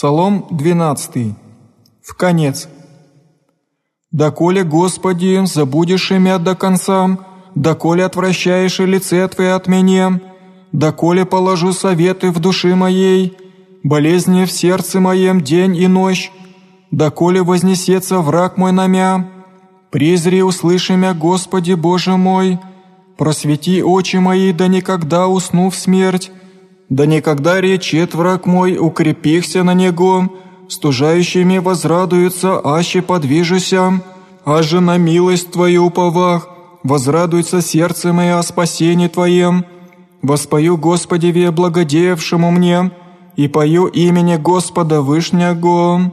Псалом 12. В конец. «Доколе, Господи, забудешь имя до конца, доколе отвращаешь лице Твое от меня, доколе положу советы в души моей, болезни в сердце моем день и ночь, доколе вознесется враг мой на мя, призри услыши мя, Господи Боже мой, просвети очи мои, да никогда усну в смерть, да никогда речет враг мой, укрепихся на него, стужающими возрадуются, аще подвижуся, аже на милость Твою уповах, возрадуется сердце мое о спасении Твоем. Воспою Господеве, благодеявшему мне, и пою имени Господа Вышнего,